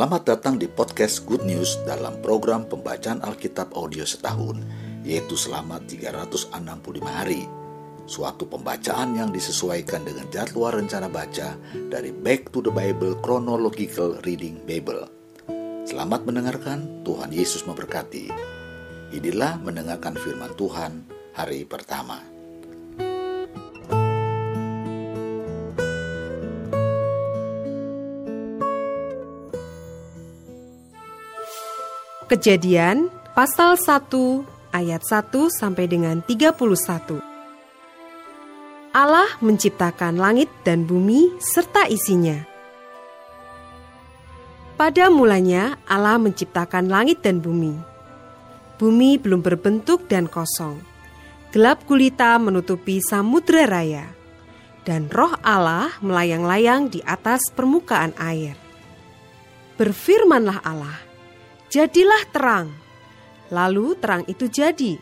Selamat datang di podcast Good News dalam program pembacaan Alkitab audio setahun, yaitu selama 365 hari. Suatu pembacaan yang disesuaikan dengan jadwal rencana baca dari Back to the Bible Chronological Reading Bible. Selamat mendengarkan, Tuhan Yesus memberkati. Inilah mendengarkan firman Tuhan hari pertama. Kejadian pasal 1 ayat 1 sampai dengan 31. Allah menciptakan langit dan bumi serta isinya. Pada mulanya Allah menciptakan langit dan bumi. Bumi belum berbentuk dan kosong. Gelap gulita menutupi samudra raya. Dan roh Allah melayang-layang di atas permukaan air. Berfirmanlah Allah, Jadilah terang. Lalu terang itu jadi.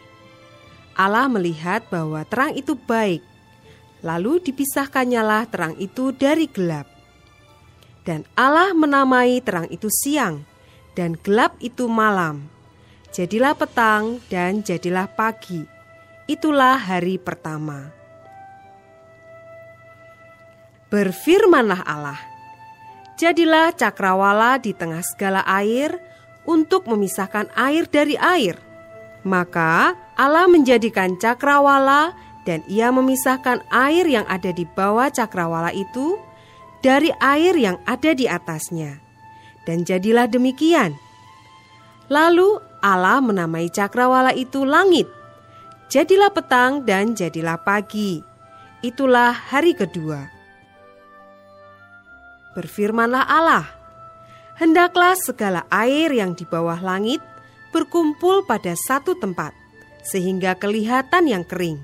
Allah melihat bahwa terang itu baik. Lalu dipisahkannyalah terang itu dari gelap. Dan Allah menamai terang itu siang, dan gelap itu malam. Jadilah petang dan jadilah pagi. Itulah hari pertama. Berfirmanlah Allah, jadilah cakrawala di tengah segala air, untuk memisahkan air dari air. Maka Allah menjadikan cakrawala dan ia memisahkan air yang ada di bawah cakrawala itu dari air yang ada di atasnya. Dan jadilah demikian. Lalu Allah menamai cakrawala itu langit. Jadilah petang dan jadilah pagi. Itulah hari kedua. Berfirmanlah Allah, hendaklah segala air yang di bawah langit berkumpul pada satu tempat, sehingga kelihatan yang kering.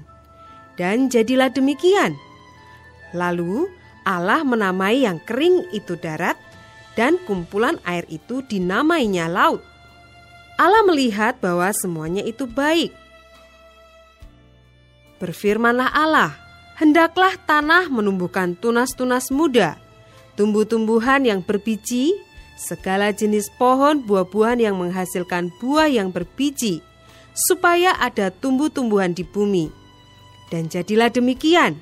Dan jadilah demikian. Lalu Allah menamai yang kering itu darat, dan kumpulan air itu dinamainya laut. Allah melihat bahwa semuanya itu baik. Berfirmanlah Allah, hendaklah tanah menumbuhkan tunas-tunas muda, tumbuh-tumbuhan yang berbiji, segala jenis pohon buah-buahan yang menghasilkan buah yang berbiji, supaya ada tumbuh-tumbuhan di bumi. Dan jadilah demikian.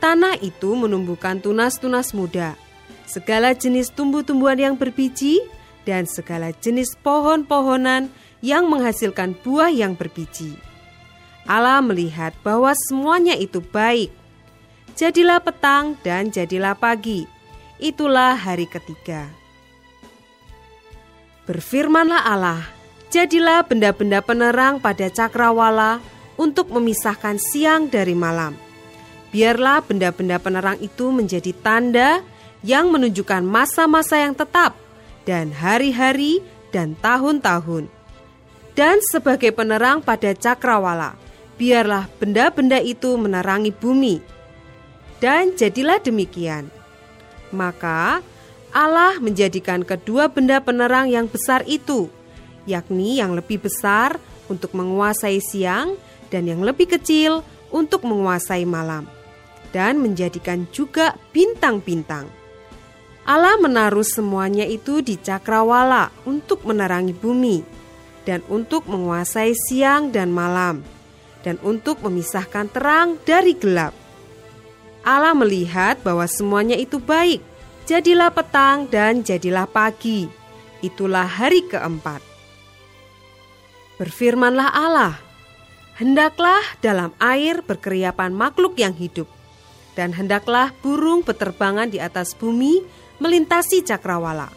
Tanah itu menumbuhkan tunas-tunas muda, segala jenis tumbuh-tumbuhan yang berbiji, dan segala jenis pohon-pohonan yang menghasilkan buah yang berbiji. Allah melihat bahwa semuanya itu baik. Jadilah petang dan jadilah pagi. Itulah hari ketiga. Berfirmanlah Allah, jadilah benda-benda penerang pada cakrawala untuk memisahkan siang dari malam. Biarlah benda-benda penerang itu menjadi tanda yang menunjukkan masa-masa yang tetap dan hari-hari dan tahun-tahun. Dan sebagai penerang pada cakrawala, biarlah benda-benda itu menerangi bumi. Dan jadilah demikian. Maka Allah menjadikan kedua benda penerang yang besar itu, yakni yang lebih besar untuk menguasai siang dan yang lebih kecil untuk menguasai malam, dan menjadikan juga bintang-bintang. Allah menaruh semuanya itu di cakrawala untuk menerangi bumi, dan untuk menguasai siang dan malam, dan untuk memisahkan terang dari gelap. Allah melihat bahwa semuanya itu baik, Jadilah petang dan jadilah pagi. Itulah hari keempat. Berfirmanlah Allah, hendaklah dalam air berkeriapan makhluk yang hidup, dan hendaklah burung beterbangan di atas bumi melintasi cakrawala.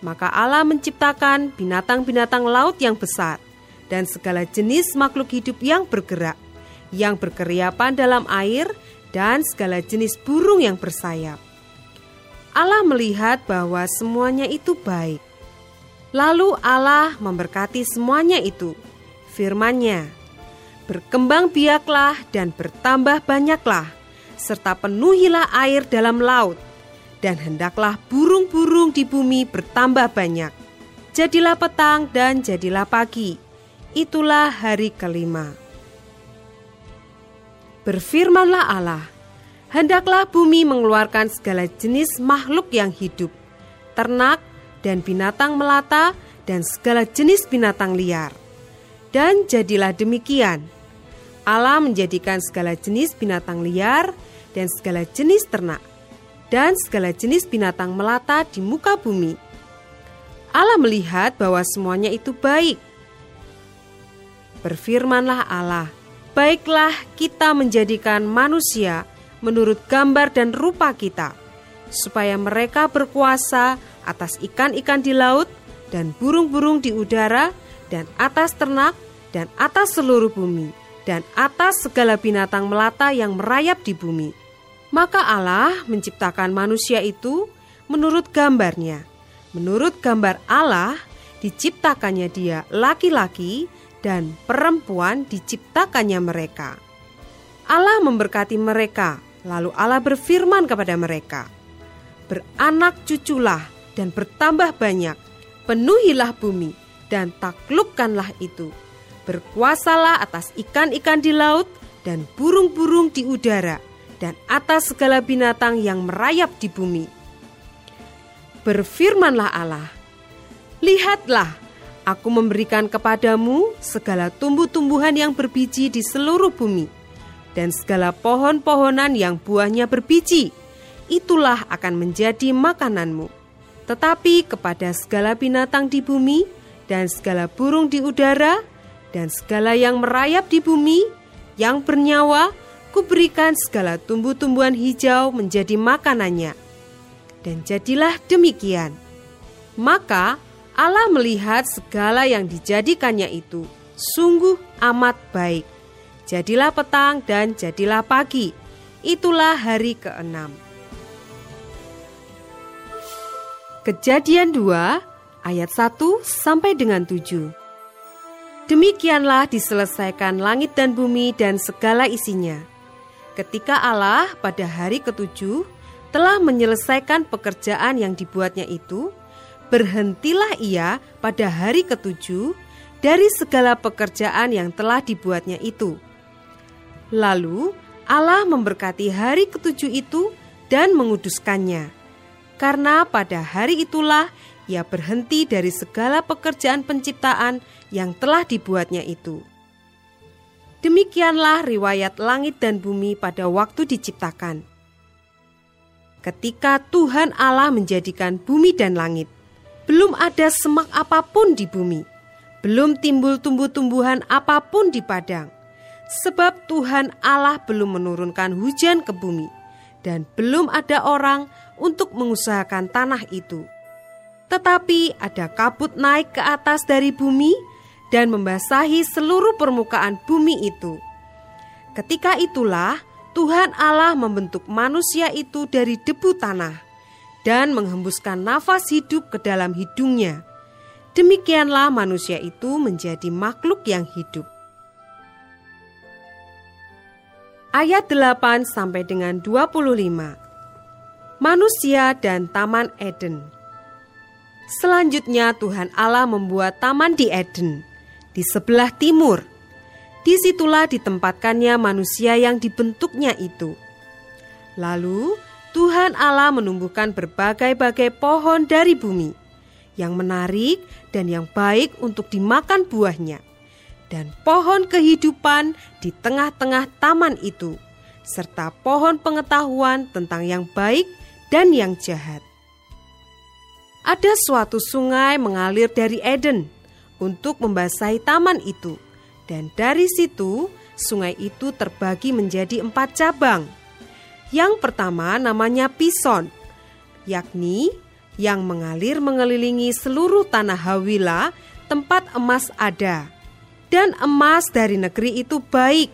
Maka Allah menciptakan binatang-binatang laut yang besar dan segala jenis makhluk hidup yang bergerak, yang berkeriapan dalam air, dan segala jenis burung yang bersayap. Allah melihat bahwa semuanya itu baik. Lalu Allah memberkati semuanya itu. Firman-Nya, "Berkembang biaklah dan bertambah banyaklah, serta penuhilah air dalam laut, dan hendaklah burung-burung di bumi bertambah banyak. Jadilah petang dan jadilah pagi." Itulah hari kelima. Berfirmanlah Allah, hendaklah bumi mengeluarkan segala jenis makhluk yang hidup, ternak, dan binatang melata dan segala jenis binatang liar. Dan jadilah demikian. Allah menjadikan segala jenis binatang liar dan segala jenis ternak dan segala jenis binatang melata di muka bumi. Allah melihat bahwa semuanya itu baik. Berfirmanlah Allah, "Baiklah, kita menjadikan manusia menurut gambar dan rupa kita, supaya mereka berkuasa atas ikan-ikan di laut dan burung-burung di udara dan atas ternak dan atas seluruh bumi dan atas segala binatang melata yang merayap di bumi." Maka Allah menciptakan manusia itu menurut gambarnya. Menurut gambar Allah, diciptakannya dia laki-laki dan perempuan diciptakannya mereka. Allah memberkati mereka, lalu Allah berfirman kepada mereka, Beranak cuculah dan bertambah banyak, penuhilah bumi dan taklukkanlah itu. Berkuasalah atas ikan-ikan di laut dan burung-burung di udara, dan atas segala binatang yang merayap di bumi. Berfirmanlah Allah, Lihatlah, aku memberikan kepadamu segala tumbuh-tumbuhan yang berbiji di seluruh bumi, dan segala pohon-pohonan yang buahnya berbiji, itulah akan menjadi makananmu. Tetapi kepada segala binatang di bumi, dan segala burung di udara, dan segala yang merayap di bumi, yang bernyawa, kuberikan segala tumbuh-tumbuhan hijau menjadi makanannya. Dan jadilah demikian. Maka Allah melihat segala yang dijadikannya itu sungguh amat baik. Jadilah petang dan jadilah pagi. Itulah hari keenam. Kejadian 2 ayat 1 sampai dengan 7. Demikianlah diselesaikan langit dan bumi dan segala isinya ketika Allah pada hari ketujuh telah menyelesaikan pekerjaan yang dibuatnya itu, berhentilah ia pada hari ketujuh dari segala pekerjaan yang telah dibuatnya itu. Lalu Allah memberkati hari ketujuh itu dan menguduskannya, karena pada hari itulah ia berhenti dari segala pekerjaan penciptaan yang telah dibuatnya itu. Demikianlah riwayat langit dan bumi pada waktu diciptakan. Ketika Tuhan Allah menjadikan bumi dan langit, belum ada semak apa pun di bumi, belum timbul tumbuh-tumbuhan apa pun di padang, sebab Tuhan Allah belum menurunkan hujan ke bumi, dan belum ada orang untuk mengusahakan tanah itu. Tetapi ada kabut naik ke atas dari bumi, dan membasahi seluruh permukaan bumi itu. Ketika itulah Tuhan Allah membentuk manusia itu dari debu tanah dan menghembuskan nafas hidup ke dalam hidungnya. Demikianlah manusia itu menjadi makhluk yang hidup. Ayat 8 sampai dengan 25. Manusia dan Taman Eden. Selanjutnya Tuhan Allah membuat taman di Eden di sebelah timur. Di situlah ditempatkannya manusia yang dibentuknya itu. Lalu Tuhan Allah menumbuhkan berbagai-bagai pohon dari bumi yang menarik dan yang baik untuk dimakan buahnya, dan pohon kehidupan di tengah-tengah taman itu, serta pohon pengetahuan tentang yang baik dan yang jahat. Ada suatu sungai mengalir dari Eden untuk membasahi taman itu. Dan dari situ, sungai itu terbagi menjadi empat cabang. Yang pertama namanya Pison, yakni yang mengalir mengelilingi seluruh tanah Hawila tempat emas ada. Dan emas dari negeri itu baik.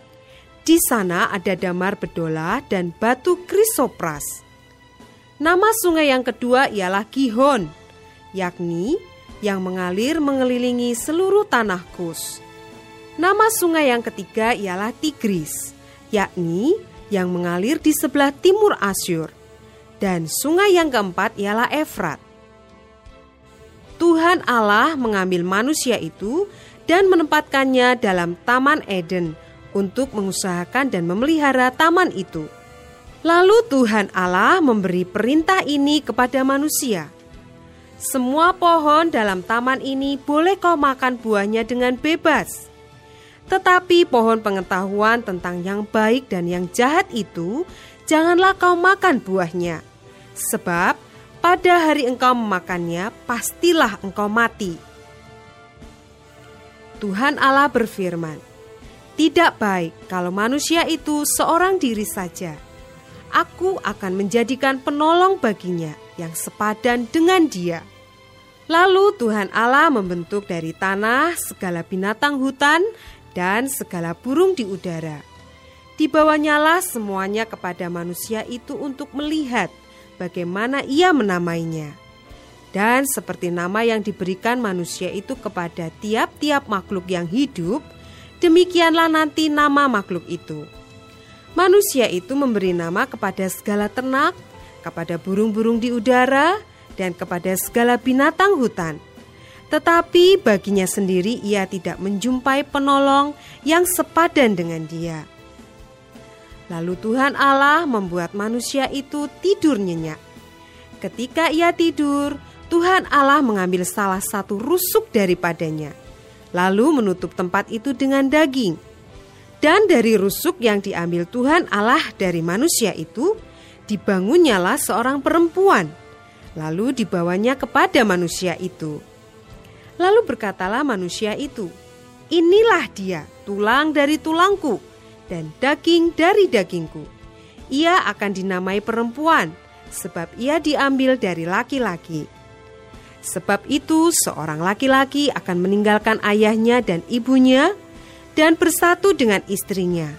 Di sana ada damar bedola dan batu krisopras. Nama sungai yang kedua ialah Gihon, yakni yang mengalir mengelilingi seluruh tanah Kus. Nama sungai yang ketiga ialah Tigris, yakni yang mengalir di sebelah timur Asyur. Dan sungai yang keempat ialah Efrat. Tuhan Allah mengambil manusia itu dan menempatkannya dalam Taman Eden untuk mengusahakan dan memelihara taman itu. Lalu Tuhan Allah memberi perintah ini kepada manusia semua pohon dalam taman ini boleh kau makan buahnya dengan bebas. Tetapi pohon pengetahuan tentang yang baik dan yang jahat itu, janganlah kau makan buahnya. Sebab pada hari engkau memakannya, pastilah engkau mati. Tuhan Allah berfirman, "Tidak baik kalau manusia itu seorang diri saja. Aku akan menjadikan penolong baginya yang sepadan dengan dia." Lalu Tuhan Allah membentuk dari tanah segala binatang hutan dan segala burung di udara. Dibawanyalah semuanya kepada manusia itu untuk melihat bagaimana ia menamainya. Dan seperti nama yang diberikan manusia itu kepada tiap-tiap makhluk yang hidup, demikianlah nanti nama makhluk itu. Manusia itu memberi nama kepada segala ternak, kepada burung-burung di udara, dan kepada segala binatang hutan. Tetapi baginya sendiri ia tidak menjumpai penolong yang sepadan dengan dia. Lalu Tuhan Allah membuat manusia itu tidur nyenyak. Ketika ia tidur, Tuhan Allah mengambil salah satu rusuk daripadanya, lalu menutup tempat itu dengan daging. Dan dari rusuk yang diambil Tuhan Allah dari manusia itu, dibangunnyalah seorang perempuan Lalu dibawanya kepada manusia itu. Lalu berkatalah manusia itu, "Inilah dia, tulang dari tulangku dan daging dari dagingku. Ia akan dinamai perempuan, sebab ia diambil dari laki-laki." Sebab itu, seorang laki-laki akan meninggalkan ayahnya dan ibunya dan bersatu dengan istrinya,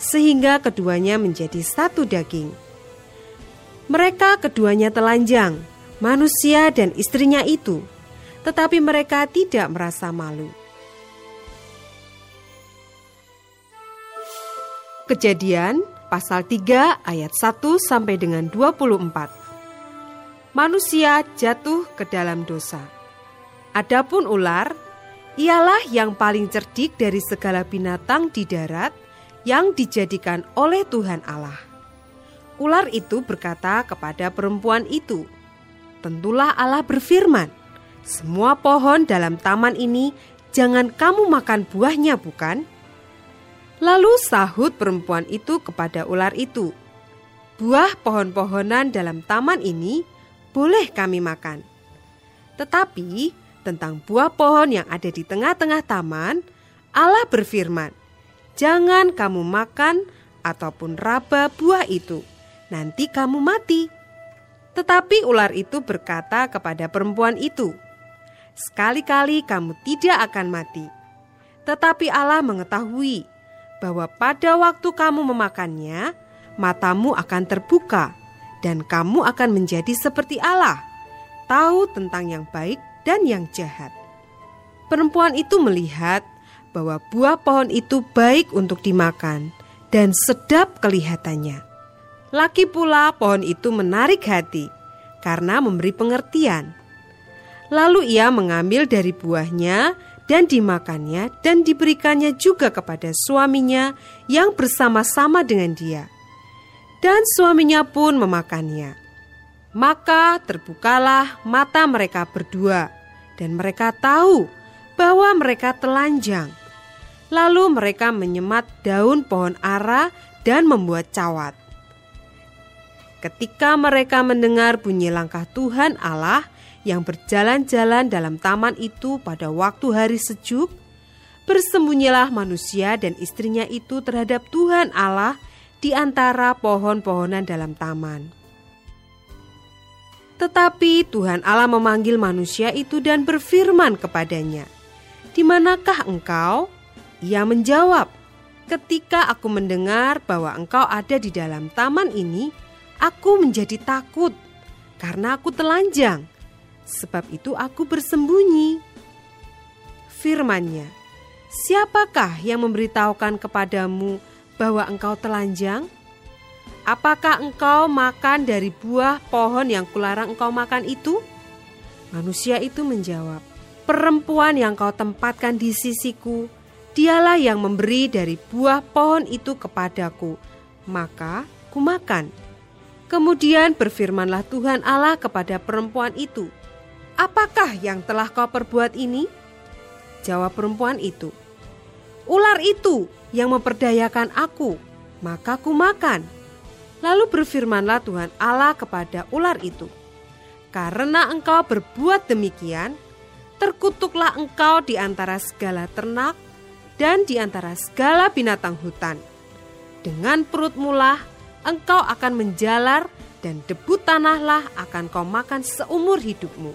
sehingga keduanya menjadi satu daging. Mereka keduanya telanjang, manusia dan istrinya itu, tetapi mereka tidak merasa malu. Kejadian pasal 3 ayat 1 sampai dengan 24. Manusia jatuh ke dalam dosa. Adapun ular ialah yang paling cerdik dari segala binatang di darat yang dijadikan oleh Tuhan Allah. Ular itu berkata kepada perempuan itu, tentulah Allah berfirman, "Semua pohon dalam taman ini jangan kamu makan buahnya, bukan?" Lalu sahut perempuan itu kepada ular itu, "Buah pohon-pohonan dalam taman ini boleh kami makan, tetapi tentang buah pohon yang ada di tengah-tengah taman, Allah berfirman, "Jangan kamu makan ataupun raba buah itu, nanti kamu mati." Tetapi ular itu berkata kepada perempuan itu, "Sekali-kali kamu tidak akan mati." Tetapi Allah mengetahui bahwa pada waktu kamu memakannya, matamu akan terbuka dan kamu akan menjadi seperti Allah, tahu tentang yang baik dan yang jahat. Perempuan itu melihat bahwa buah pohon itu baik untuk dimakan dan sedap kelihatannya. Laki pula pohon itu menarik hati karena memberi pengertian. Lalu ia mengambil dari buahnya dan dimakannya dan diberikannya juga kepada suaminya yang bersama-sama dengan dia. Dan suaminya pun memakannya. Maka terbukalah mata mereka berdua dan mereka tahu bahwa mereka telanjang. Lalu mereka menyemat daun pohon ara dan membuat cawat. Ketika mereka mendengar bunyi langkah Tuhan Allah yang berjalan-jalan dalam taman itu pada waktu hari sejuk, bersembunyilah manusia dan istrinya itu terhadap Tuhan Allah di antara pohon-pohonan dalam taman. Tetapi Tuhan Allah memanggil manusia itu dan berfirman kepadanya, "Di manakah engkau?" Ia menjawab, "Ketika aku mendengar bahwa engkau ada di dalam taman ini, Aku menjadi takut karena aku telanjang. Sebab itu aku bersembunyi. Firmannya, siapakah yang memberitahukan kepadamu bahwa engkau telanjang? Apakah engkau makan dari buah pohon yang kularang engkau makan itu? Manusia itu menjawab, perempuan yang kau tempatkan di sisiku, dialah yang memberi dari buah pohon itu kepadaku, maka kumakan. Kemudian berfirmanlah Tuhan Allah kepada perempuan itu, apakah yang telah kau perbuat ini? Jawab perempuan itu, ular itu yang memperdayakan aku, maka ku makan. Lalu berfirmanlah Tuhan Allah kepada ular itu, karena engkau berbuat demikian, terkutuklah engkau di antara segala ternak dan di antara segala binatang hutan. Dengan perut mulah engkau akan menjalar dan debu tanahlah akan kau makan seumur hidupmu.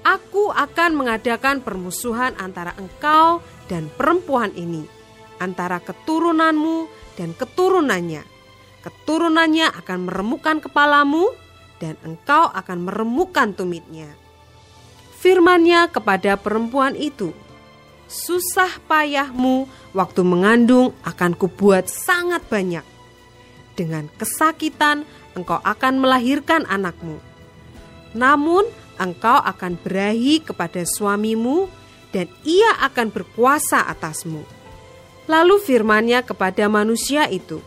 Aku akan mengadakan permusuhan antara engkau dan perempuan ini, antara keturunanmu dan keturunannya. Keturunannya akan meremukkan kepalamu, dan engkau akan meremukan tumitnya. Firmannya kepada perempuan itu, susah payahmu waktu mengandung akan kubuat sangat banyak. Dengan kesakitan engkau akan melahirkan anakmu. Namun engkau akan berahi kepada suamimu dan ia akan berkuasa atasmu. Lalu firmannya kepada manusia itu,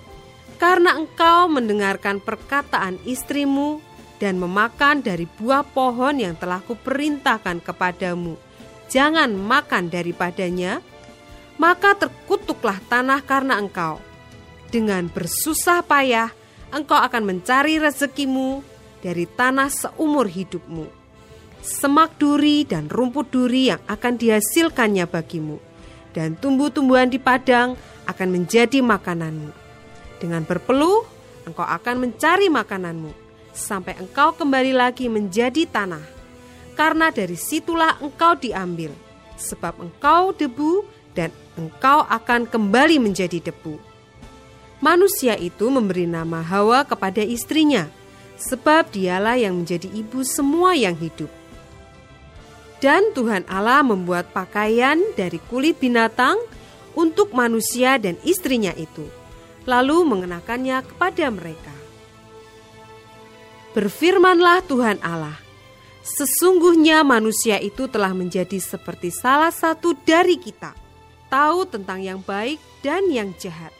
karena engkau mendengarkan perkataan istrimu dan memakan dari buah pohon yang telah kuperintahkan kepadamu, jangan makan daripadanya, maka terkutuklah tanah karena engkau. Dengan bersusah payah, engkau akan mencari rezekimu dari tanah seumur hidupmu. Semak duri dan rumput duri yang akan dihasilkannya bagimu, dan tumbuh-tumbuhan di padang akan menjadi makananmu. Dengan berpeluh, engkau akan mencari makananmu sampai engkau kembali lagi menjadi tanah. Karena dari situlah engkau diambil, sebab engkau debu dan engkau akan kembali menjadi debu. Manusia itu memberi nama Hawa kepada istrinya, sebab dialah yang menjadi ibu semua yang hidup. Dan Tuhan Allah membuat pakaian dari kulit binatang untuk manusia dan istrinya itu, lalu mengenakannya kepada mereka. Berfirmanlah Tuhan Allah, sesungguhnya manusia itu telah menjadi seperti salah satu dari kita, tahu tentang yang baik dan yang jahat.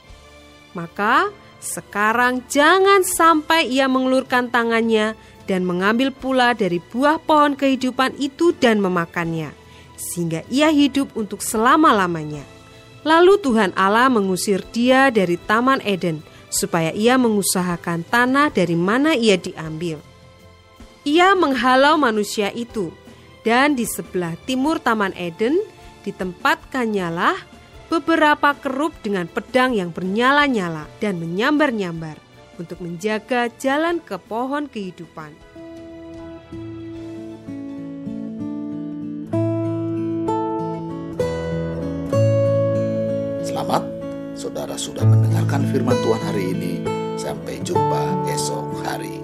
Maka sekarang jangan sampai ia mengelurkan tangannya dan mengambil pula dari buah pohon kehidupan itu dan memakannya, sehingga ia hidup untuk selama-lamanya. Lalu Tuhan Allah mengusir dia dari Taman Eden, supaya ia mengusahakan tanah dari mana ia diambil. Ia menghalau manusia itu, dan di sebelah timur Taman Eden ditempatkannya lah beberapa kerup dengan pedang yang bernyala-nyala dan menyambar-nyambar untuk menjaga jalan ke pohon kehidupan. Selamat saudara sudah mendengarkan firman Tuhan hari ini. Sampai jumpa esok hari.